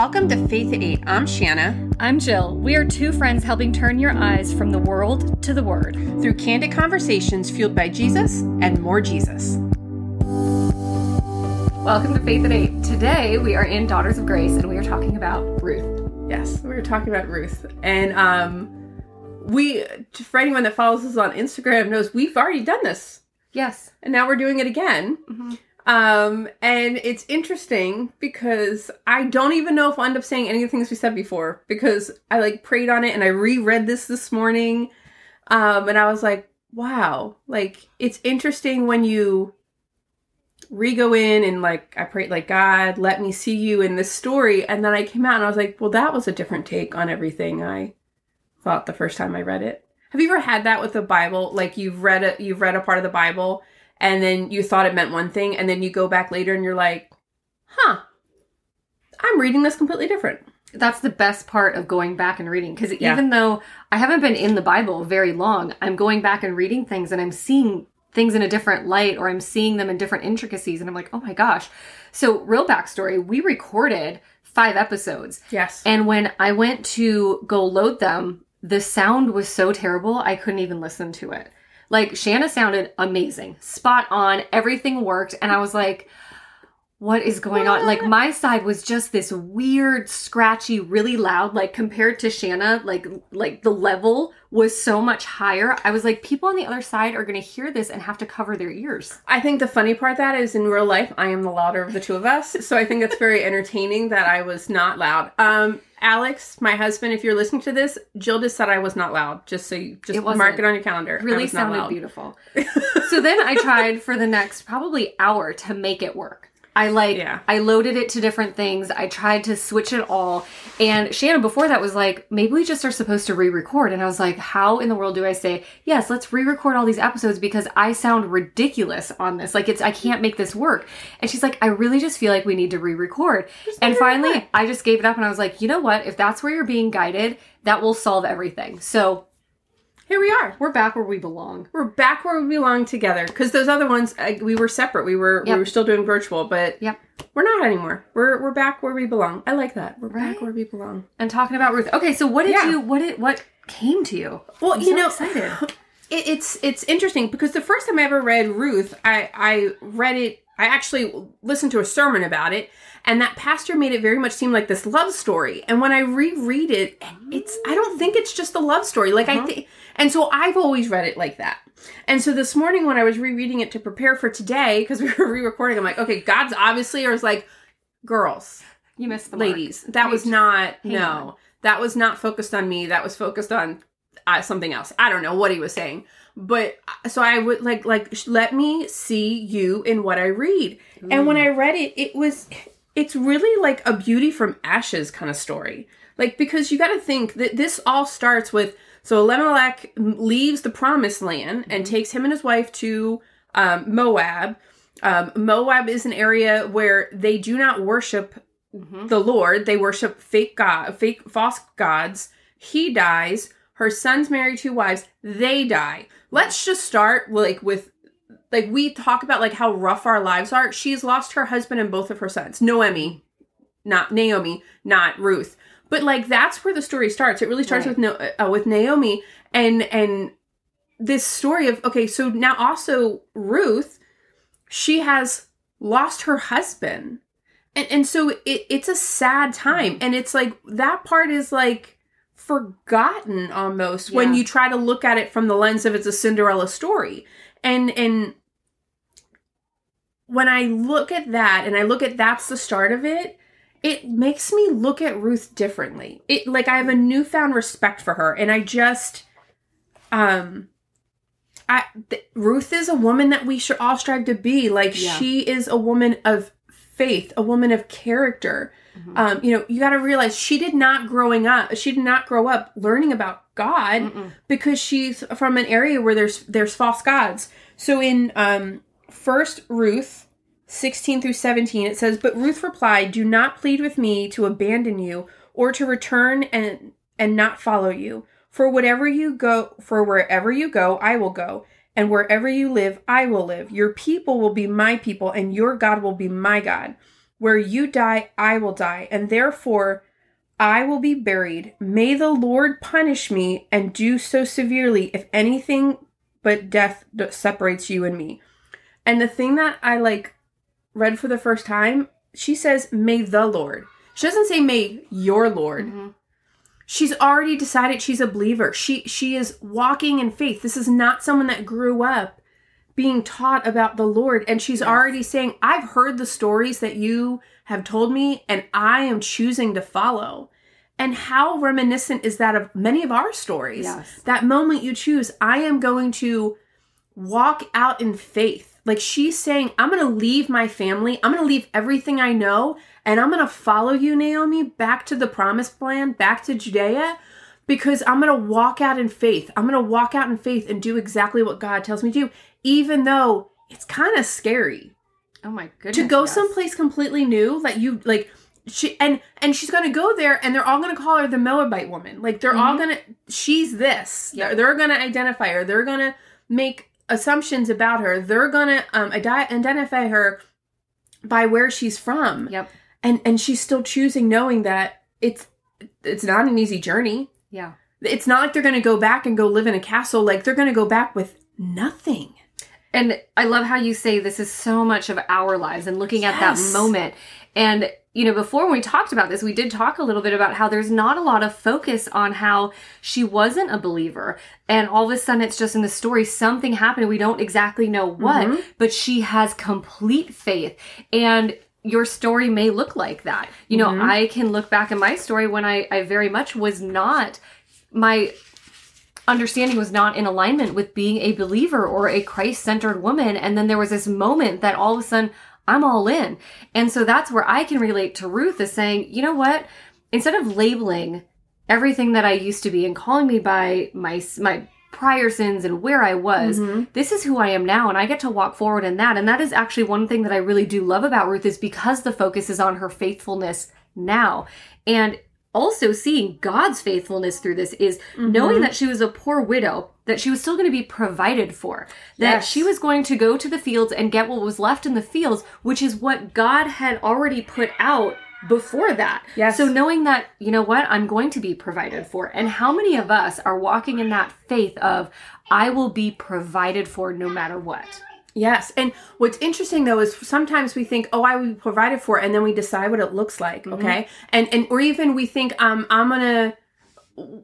Welcome to Faith at 8. I'm Shanna. I'm Jill. We are two friends helping turn your eyes from the world to the Word through candid conversations fueled by Jesus and more Jesus. Welcome to Faith at 8. Today we are in Daughters of Grace and we are talking about Ruth. Yes, we are talking about Ruth. And um we for anyone that follows us on Instagram knows we've already done this. Yes. And now we're doing it again. Mm-hmm. Um, and it's interesting because I don't even know if I'll end up saying any of the things we said before because I like prayed on it and I reread this this morning. Um, and I was like, wow, like it's interesting when you re go in and like I prayed like God, let me see you in this story. And then I came out and I was like, well, that was a different take on everything I thought the first time I read it. Have you ever had that with the Bible? Like you've read a you've read a part of the Bible and then you thought it meant one thing and then you go back later and you're like huh i'm reading this completely different. That's the best part of going back and reading because yeah. even though i haven't been in the bible very long i'm going back and reading things and i'm seeing things in a different light or i'm seeing them in different intricacies and i'm like oh my gosh. So real backstory we recorded five episodes. Yes. And when i went to go load them the sound was so terrible i couldn't even listen to it like Shanna sounded amazing, spot on, everything worked. And I was like, what is going what? on? Like my side was just this weird, scratchy, really loud. Like compared to Shanna, like like the level was so much higher. I was like, people on the other side are going to hear this and have to cover their ears. I think the funny part that is in real life, I am the louder of the two of us. So I think it's very entertaining that I was not loud. Um, Alex, my husband, if you're listening to this, Jill just said I was not loud. Just so you just it mark it on your calendar. Really sounded beautiful. so then I tried for the next probably hour to make it work. I like yeah. I loaded it to different things. I tried to switch it all. And Shanna before that was like, maybe we just are supposed to re-record. And I was like, how in the world do I say, yes, let's re-record all these episodes because I sound ridiculous on this. Like it's I can't make this work. And she's like, I really just feel like we need to re-record. and finally I just gave it up and I was like, you know what? If that's where you're being guided, that will solve everything. So here we are. We're back where we belong. We're back where we belong together. Because those other ones, uh, we were separate. We were yep. we were still doing virtual, but yep. we're not anymore. We're we're back where we belong. I like that. We're right? back where we belong. And talking about Ruth. Okay, so what did yeah. you? What did what came to you? Well, I'm you so know, excited. It, it's it's interesting because the first time I ever read Ruth, I I read it. I actually listened to a sermon about it, and that pastor made it very much seem like this love story. And when I reread it, it's I don't think it's just a love story. Like uh-huh. I think and so I've always read it like that. And so this morning when I was rereading it to prepare for today, because we were re-recording, I'm like, okay, God's obviously, or was like, girls, you missed the ladies. Mark. That was not no, on. that was not focused on me. That was focused on uh, something else. I don't know what he was saying, but uh, so I would like like let me see you in what I read. Ooh. And when I read it, it was it's really like a beauty from ashes kind of story. Like because you got to think that this all starts with so Elimelech leaves the promised land and mm-hmm. takes him and his wife to um, Moab. Um, Moab is an area where they do not worship mm-hmm. the Lord; they worship fake god, fake false gods. He dies. Her sons marry two wives. They die. Let's just start like with like we talk about like how rough our lives are. She's lost her husband and both of her sons. Noemi, not Naomi, not Ruth. But like that's where the story starts. It really starts right. with uh, with Naomi and and this story of okay, so now also Ruth, she has lost her husband. And and so it, it's a sad time and it's like that part is like forgotten almost yeah. when you try to look at it from the lens of it's a Cinderella story. And and when I look at that and I look at that's the start of it, it makes me look at Ruth differently. It like I have a newfound respect for her and I just um I th- Ruth is a woman that we should all strive to be. Like yeah. she is a woman of faith, a woman of character. Mm-hmm. Um, you know, you got to realize she did not growing up. She did not grow up learning about God Mm-mm. because she's from an area where there's there's false gods. So in um, First Ruth 16 through 17, it says, But Ruth replied, Do not plead with me to abandon you or to return and, and not follow you. For whatever you go, for wherever you go, I will go. And wherever you live, I will live. Your people will be my people, and your God will be my God. Where you die, I will die, and therefore I will be buried. May the Lord punish me and do so severely if anything but death separates you and me. And the thing that I like read for the first time, she says, May the Lord. She doesn't say, May your Lord. Mm-hmm. She's already decided she's a believer. She she is walking in faith. This is not someone that grew up being taught about the Lord and she's yes. already saying, "I've heard the stories that you have told me and I am choosing to follow." And how reminiscent is that of many of our stories? Yes. That moment you choose, I am going to walk out in faith. Like she's saying, I'm going to leave my family. I'm going to leave everything I know and I'm going to follow you, Naomi, back to the promised land, back to Judea, because I'm going to walk out in faith. I'm going to walk out in faith and do exactly what God tells me to do, even though it's kind of scary. Oh my goodness. To go yes. someplace completely new that you like she and and she's going to go there and they're all going to call her the Moabite woman. Like they're mm-hmm. all going to she's this. Yep. They're, they're going to identify her. They're going to make assumptions about her. They're going to um identify her by where she's from. Yep and and she's still choosing knowing that it's it's not an easy journey yeah it's not like they're going to go back and go live in a castle like they're going to go back with nothing and i love how you say this is so much of our lives and looking yes. at that moment and you know before when we talked about this we did talk a little bit about how there's not a lot of focus on how she wasn't a believer and all of a sudden it's just in the story something happened we don't exactly know what mm-hmm. but she has complete faith and your story may look like that. You know, mm-hmm. I can look back at my story when I, I very much was not, my understanding was not in alignment with being a believer or a Christ centered woman. And then there was this moment that all of a sudden I'm all in. And so that's where I can relate to Ruth is saying, you know what? Instead of labeling everything that I used to be and calling me by my, my, prior sins and where I was. Mm-hmm. This is who I am now and I get to walk forward in that. And that is actually one thing that I really do love about Ruth is because the focus is on her faithfulness now. And also seeing God's faithfulness through this is mm-hmm. knowing that she was a poor widow, that she was still going to be provided for, that yes. she was going to go to the fields and get what was left in the fields, which is what God had already put out before that. Yes. So knowing that, you know what, I'm going to be provided for. And how many of us are walking in that faith of, I will be provided for no matter what? Yes. And what's interesting though is sometimes we think, oh, I will be provided for, and then we decide what it looks like. Mm-hmm. Okay. And, and, or even we think, um, I'm going to,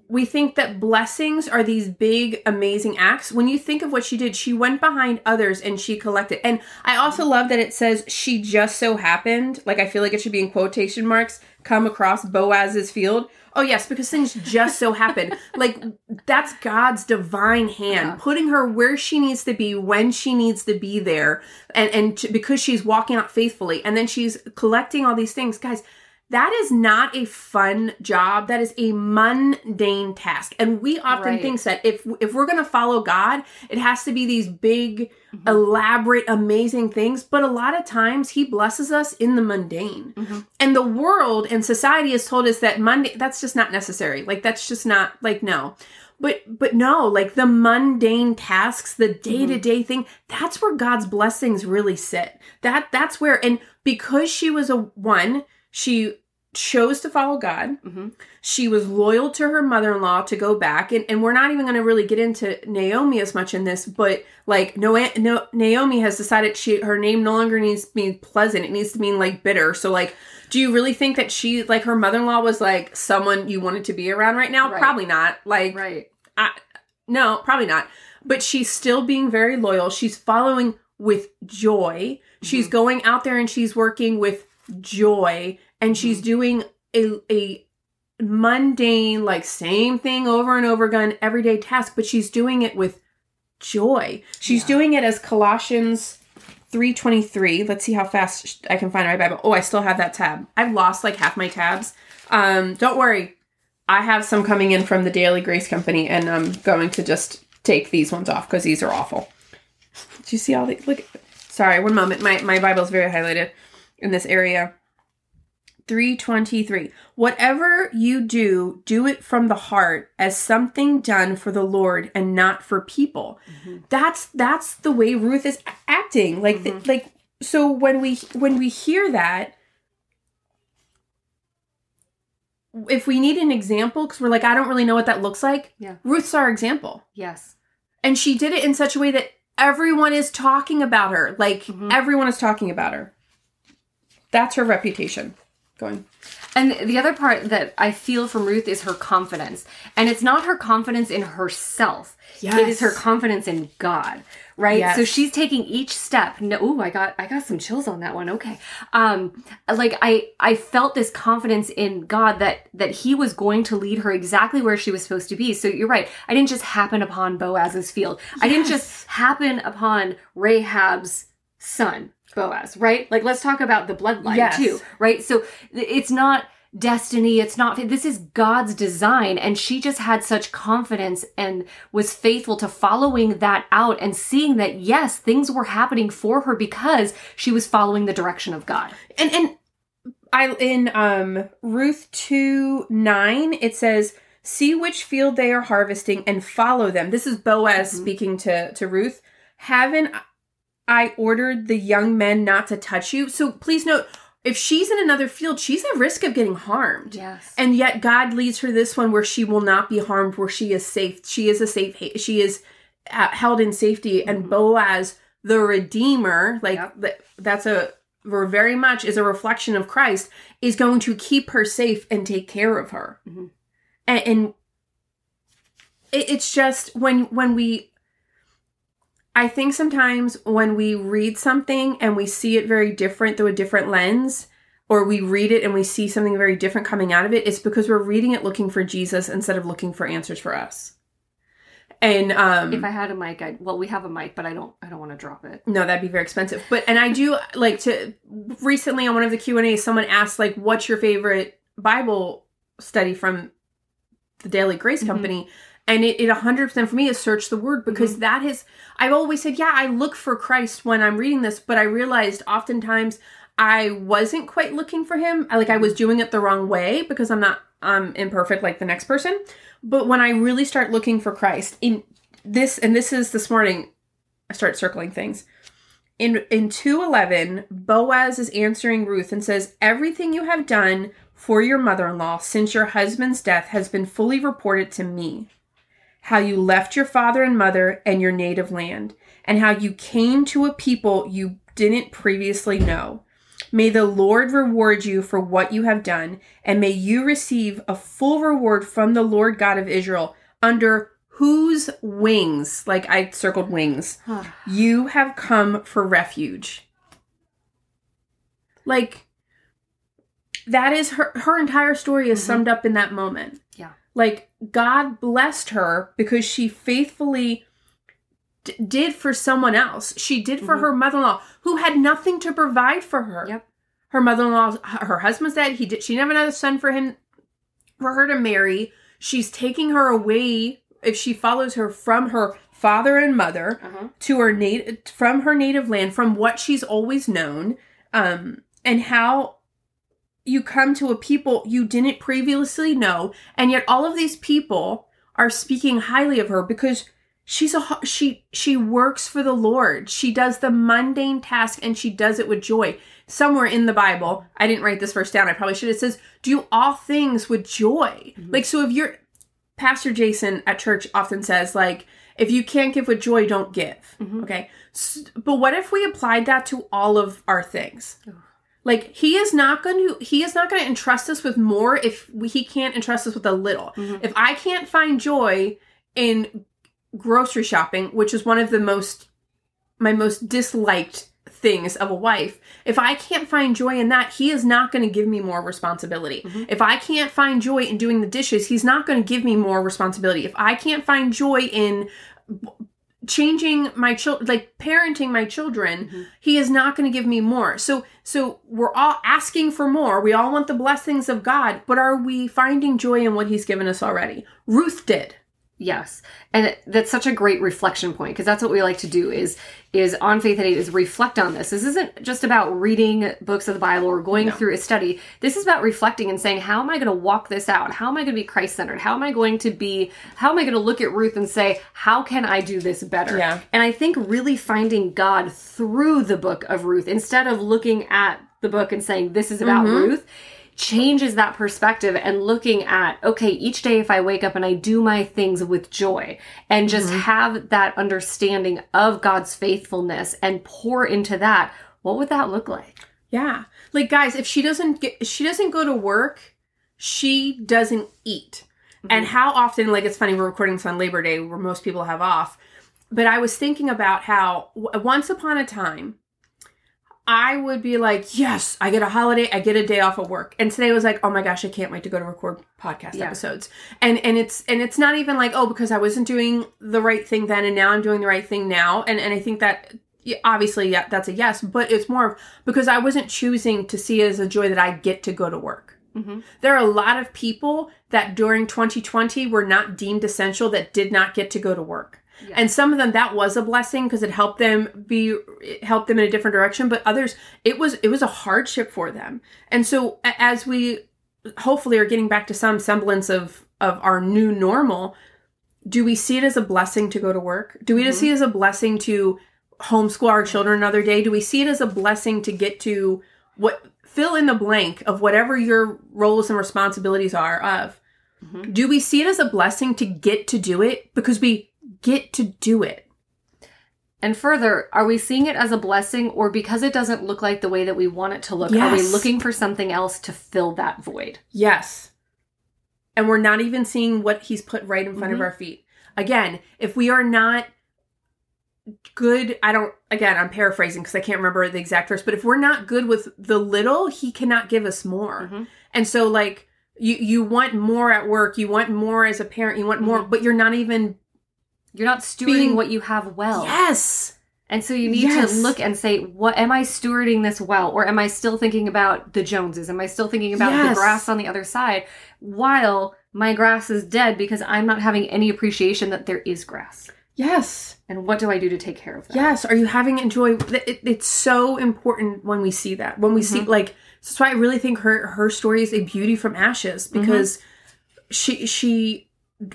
we think that blessings are these big amazing acts when you think of what she did she went behind others and she collected and i also love that it says she just so happened like i feel like it should be in quotation marks come across boaz's field oh yes because things just so happen. like that's god's divine hand yeah. putting her where she needs to be when she needs to be there and and to, because she's walking out faithfully and then she's collecting all these things guys that is not a fun job that is a mundane task and we often right. think that if if we're going to follow god it has to be these big mm-hmm. elaborate amazing things but a lot of times he blesses us in the mundane mm-hmm. and the world and society has told us that mundane that's just not necessary like that's just not like no but but no like the mundane tasks the day-to-day mm-hmm. thing that's where god's blessings really sit that that's where and because she was a one she chose to follow God. Mm-hmm. She was loyal to her mother in law to go back. And, and we're not even going to really get into Naomi as much in this, but like no, no, Naomi has decided she her name no longer needs to mean pleasant. It needs to mean like bitter. So like, do you really think that she like her mother in law was like someone you wanted to be around right now? Right. Probably not. Like, right? I, no, probably not. But she's still being very loyal. She's following with joy. Mm-hmm. She's going out there and she's working with joy and she's mm-hmm. doing a a mundane like same thing over and over again everyday task but she's doing it with joy. She's yeah. doing it as colossians 323 let's see how fast i can find my bible. Oh i still have that tab. I've lost like half my tabs. Um don't worry. I have some coming in from the daily grace company and i'm going to just take these ones off because these are awful. Do you see all the look sorry one moment. My my bible's very highlighted in this area 323 whatever you do do it from the heart as something done for the lord and not for people mm-hmm. that's that's the way ruth is acting like mm-hmm. like so when we when we hear that if we need an example because we're like, I don't really know what that looks like. Yeah. Ruth's our example. Yes. And she did it in such a way that everyone is talking about her. Like Mm-hmm. everyone is talking about her. That's her reputation. Going. And the other part that I feel from Ruth is her confidence. And it's not her confidence in herself. It is her confidence in God. Right? Yes. So she's taking each step. No, ooh, I got I got some chills on that one. Okay. Um like I I felt this confidence in God that that he was going to lead her exactly where she was supposed to be. So you're right. I didn't just happen upon Boaz's field. I didn't just happen upon Rahab's son. Boaz, right? Like let's talk about the bloodline Yes. too right? So it's not destiny, it's not this is God's design and she just had such confidence and was faithful to following that out and seeing that yes, things were happening for her because she was following the direction of God. And and I in um Ruth 2 9, it says, See which field they are harvesting and follow them. This is Boaz speaking to, to Ruth. Haven't I ordered the young men not to touch you? So please note, if she's in another field, she's at risk of getting harmed. Yes. And yet God leads her this one where she will not be harmed, where she is safe. She is a safe, she is uh, held in safety. And Boaz, the Redeemer, like Yep. th- that's a, very much is a reflection of Christ, is going to keep her safe and take care of her. Mhm. And, and it, it's just when when we I think sometimes when we read something and we see it very different through a different lens, or we read it and we see something very different coming out of it, it's because we're reading it looking for Jesus instead of looking for answers for us. And um if I had a mic, I well, we have a mic, but I don't I don't want to drop it. no, that'd be very expensive. But and I do like to recently on one of the Q and A, someone asked like, "What's your favorite Bible study from the Daily Grace Mhm. Company?" And it, it 100% for me is search the word because that is, I've always said, yeah, I look for Christ when I'm reading this, but I realized oftentimes I wasn't quite looking for him. I like I was doing it the wrong way because I'm not um imperfect like the next person. But when I really start looking for Christ in this, and this is this morning, I start circling things. In in 211, Boaz is answering Ruth and says, Everything you have done for your mother-in-law since your husband's death has been fully reported to me. How you left your father and mother and your native land, and how you came to a people you didn't previously know. May the Lord reward you for what you have done, and may you receive a full reward from the Lord God of Israel, under whose wings, like I circled wings, you have come for refuge. Like, that is her, her entire story is mm-hmm. summed up in that moment. Like, God blessed her because she faithfully d- did for someone else. She did for Mhm. her mother in law who had nothing to provide for her. Yep. Her mother in law, her husband's dead. He did. She didn't have another son for him, for her to marry. She's taking her away if she follows her from her father and mother Uh-huh. to her native from her native land, from what she's always known, um, and how you come to a people you didn't previously know, and yet all of these people are speaking highly of her because she's a she she works for the Lord. She does the mundane task and she does it with joy. Somewhere in the Bible, I didn't write this verse down. I probably should. It says, "Do all things with joy." Like so, if you're Pastor Jason at church often says like, if you can't give with joy, don't give. Mhm. Okay, S- but what if we applied that to all of our things? Like he is not going to he is not going to entrust us with more if we, he can't entrust us with a little. Mhm. If I can't find joy in grocery shopping, which is one of the most my most disliked things of a wife, if I can't find joy in that, he is not going to give me more responsibility. Mhm. If I can't find joy in doing the dishes, he's not going to give me more responsibility. If I can't find joy in changing my children like parenting my children Mhm. he is not going to give me more. So so we're all asking for more. We all want the blessings of god but are we finding joy in what he's given us already? Ruth did Yes. And that's such a great reflection point because that's what we like to do is is on Faith at 8 is reflect on this. This isn't just about reading books of the Bible or going No. through a study. This is about reflecting and saying, how am I going to walk this out? How am I going to be Christ centered? How am I going to be how am I going to look at Ruth and say, how can I do this better? Yeah. And I think really finding God through the book of Ruth instead of looking at the book and saying this is about Mhm. Ruth changes that perspective and looking at, okay, each day if I wake up and I do my things with joy and just mm-hmm. have that understanding of God's faithfulness and pour into that, what would that look like? Yeah. Like guys, if she doesn't get she doesn't go to work, she doesn't eat. Mm-hmm. And how often like it's funny we're recording this on Labor Day where most people have off. But I was thinking about how w- once upon a time I would be like, yes, I get a holiday, I get a day off of work. And today was like, oh my gosh, I can't wait to go to record podcast yeah. episodes. And and it's and it's not even like, oh, because I wasn't doing the right thing then and now I'm doing the right thing now. And and I think that obviously yeah, that's a yes, but it's more of because I wasn't choosing to see it as a joy that I get to go to work. Mm-hmm. There are a lot of people that during 2020 were not deemed essential that did not get to go to work. Yeah. And some of them that was a blessing because it helped them be helped them in a different direction, but others it was it was a hardship for them. And so as we hopefully are getting back to some semblance of of our new normal, do we see it as a blessing to go to work? Do we mm-hmm. see it as a blessing to homeschool our children another day? Do we see it as a blessing to get to what fill in the blank of whatever your roles and responsibilities are of? Mm-hmm. Do we see it as a blessing to get to do it because we get to do it. And further, are we seeing it as a blessing or because it doesn't look like the way that we want it to look? Yes. Are we looking for something else to fill that void? Yes. And we're not even seeing what he's put right in front mm-hmm. of our feet. Again, if we are not good, I don't, again, I'm paraphrasing because I can't remember the exact verse, but if we're not good with the little, he cannot give us more. Mm-hmm. And so, like, you, you want more at work, you want more as a parent, you want more, mm-hmm. but you're not even you're not stewarding Being, what you have well. Yes. And so you need yes. to look and say, what am I stewarding this well? Or am I still thinking about the Joneses? Am I still thinking about yes. the grass on the other side while my grass is dead because I'm not having any appreciation that there is grass? Yes. And what do I do to take care of that? Yes. Are you having enjoy? It, it's so important when we see that. When we mm-hmm. see like, that's why I really think her her story is a beauty from ashes because mm-hmm. she she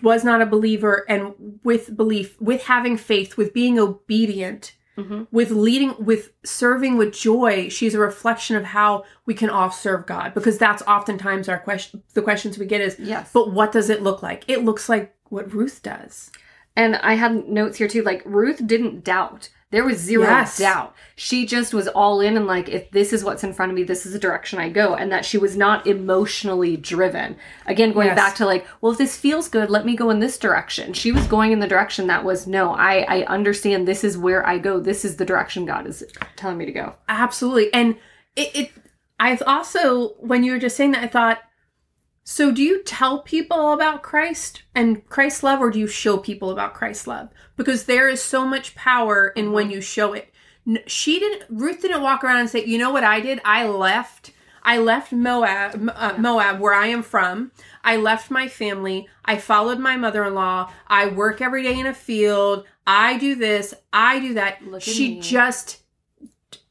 was not a believer and with belief with having faith with being obedient mm-hmm. with leading with serving with joy she's a reflection of how we can all serve god because that's oftentimes our question the questions we get is yes. But what does it look like? It looks like what ruth does. And i had notes here too like ruth didn't doubt there was zero yes. doubt. She just was all in and like, if this is what's in front of me, this is the direction I go. And that she was not emotionally driven. Again, going yes. back to like, well, if this feels good, let me go in this direction. She was going in the direction that was, no, I, I understand this is where I go. This is the direction God is telling me to go. Absolutely. And it, it I've also, when you were just saying that, I thought, so, do you tell people about Christ and Christ's love, or do you show people about Christ's love? Because there is so much power in when you show it. She didn't. Ruth didn't walk around and say, "You know what I did? I left. I left Moab, uh, Moab, where I am from. I left my family. I followed my mother-in-law. I work every day in a field. I do this. I do that." she me. just,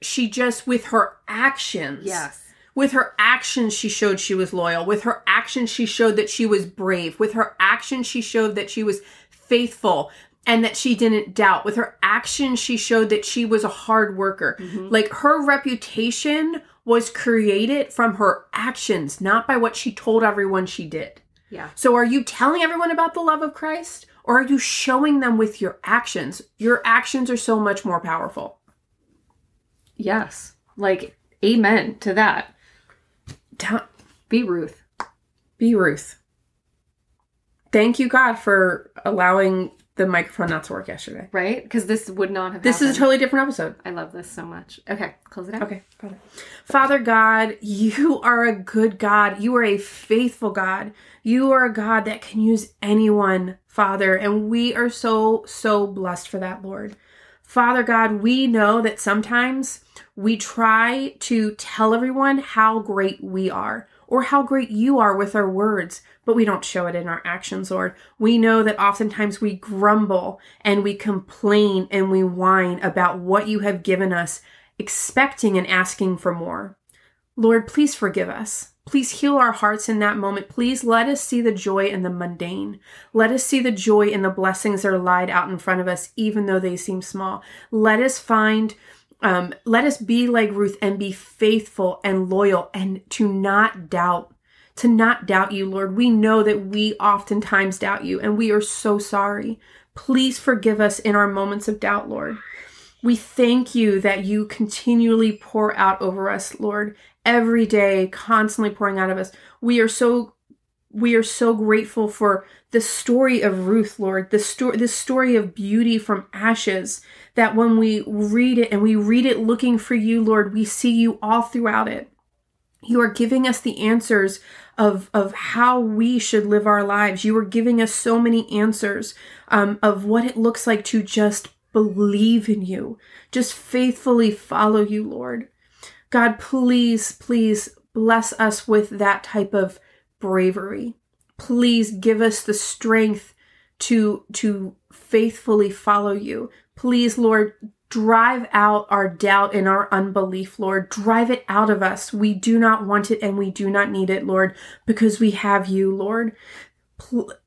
she just with her actions, yes with her actions, she showed she was loyal. With her actions, she showed that she was brave. With her actions, she showed that she was faithful and that she didn't doubt. With her actions, she showed that she was a hard worker. Mm-hmm. Like her reputation was created from her actions, not by what she told everyone she did. Yeah. So are you telling everyone about the love of Christ or are you showing them with your actions? Your actions are so much more powerful. Yes. Like amen to that. Don't be Ruth. Be Ruth. Thank you, God, for allowing the microphone not to work yesterday. Right? Because this would not have. This happened. is a totally different episode. I love this so much. Okay, close it out. Okay, Father. Father God, you are a good God. You are a faithful God. You are a God that can use anyone, Father, and we are so so blessed for that, Lord. Father God, we know that sometimes we try to tell everyone how great we are or how great you are with our words, but we don't show it in our actions, Lord. We know that oftentimes we grumble and we complain and we whine about what you have given us, expecting and asking for more. Lord, please forgive us. Please heal our hearts in that moment. Please let us see the joy in the mundane. Let us see the joy in the blessings that are laid out in front of us, even though they seem small. Let us find Um, let us be like Ruth and be faithful and loyal and to not doubt, to not doubt you, Lord. We know that we oftentimes doubt you and we are so sorry. Please forgive us in our moments of doubt, Lord. We thank you that you continually pour out over us, Lord, every day, constantly pouring out of us. We are so we are so grateful for the story of Ruth, Lord, the story the story of beauty from ashes that when we read it and we read it looking for you, Lord, we see you all throughout it. You are giving us the answers of, of how we should live our lives. You are giving us so many answers um, of what it looks like to just believe in you, just faithfully follow you, Lord. God, please, please bless us with that type of bravery. Please give us the strength to, to faithfully follow you. Please, Lord, drive out our doubt and our unbelief, Lord. Drive it out of us. We do not want it and we do not need it, Lord, because we have you, Lord.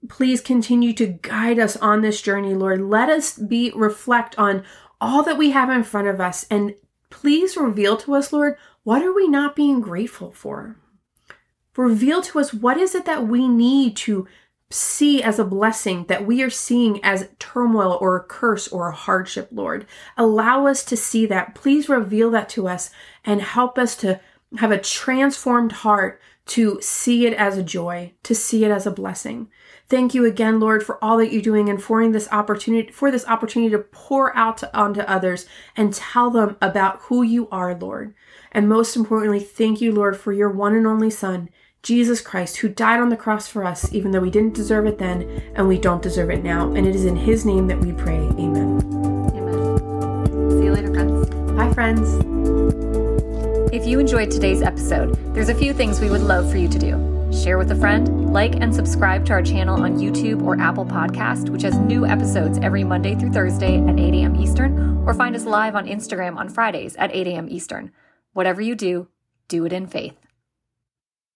please continue to guide us on this journey, Lord. Let us be reflect on all that we have in front of us and please reveal to us, Lord, what are we not being grateful for? Reveal to us what is it that we need to see as a blessing that we are seeing as turmoil or a curse or a hardship, Lord. Allow us to see that. Please reveal that to us and help us to have a transformed heart to see it as a joy, to see it as a blessing. Thank you again, Lord, for all that you're doing and for this opportunity for this opportunity to pour out to, onto others and tell them about who you are, Lord. And most importantly, thank you, Lord, for your one and only Son, Jesus Christ, who died on the cross for us, even though we didn't deserve it then and we don't deserve it now. And it is in his name that we pray. Amen. Amen. See you later, friends. Bye, friends. If you enjoyed today's episode, there's a few things we would love for you to do. Share with a friend, like and subscribe to our channel on YouTube or Apple Podcast, which has new episodes every Monday through Thursday at 8 a.m. Eastern, or find us live on Instagram on Fridays at 8 a.m. Eastern. Whatever you do, do it in faith.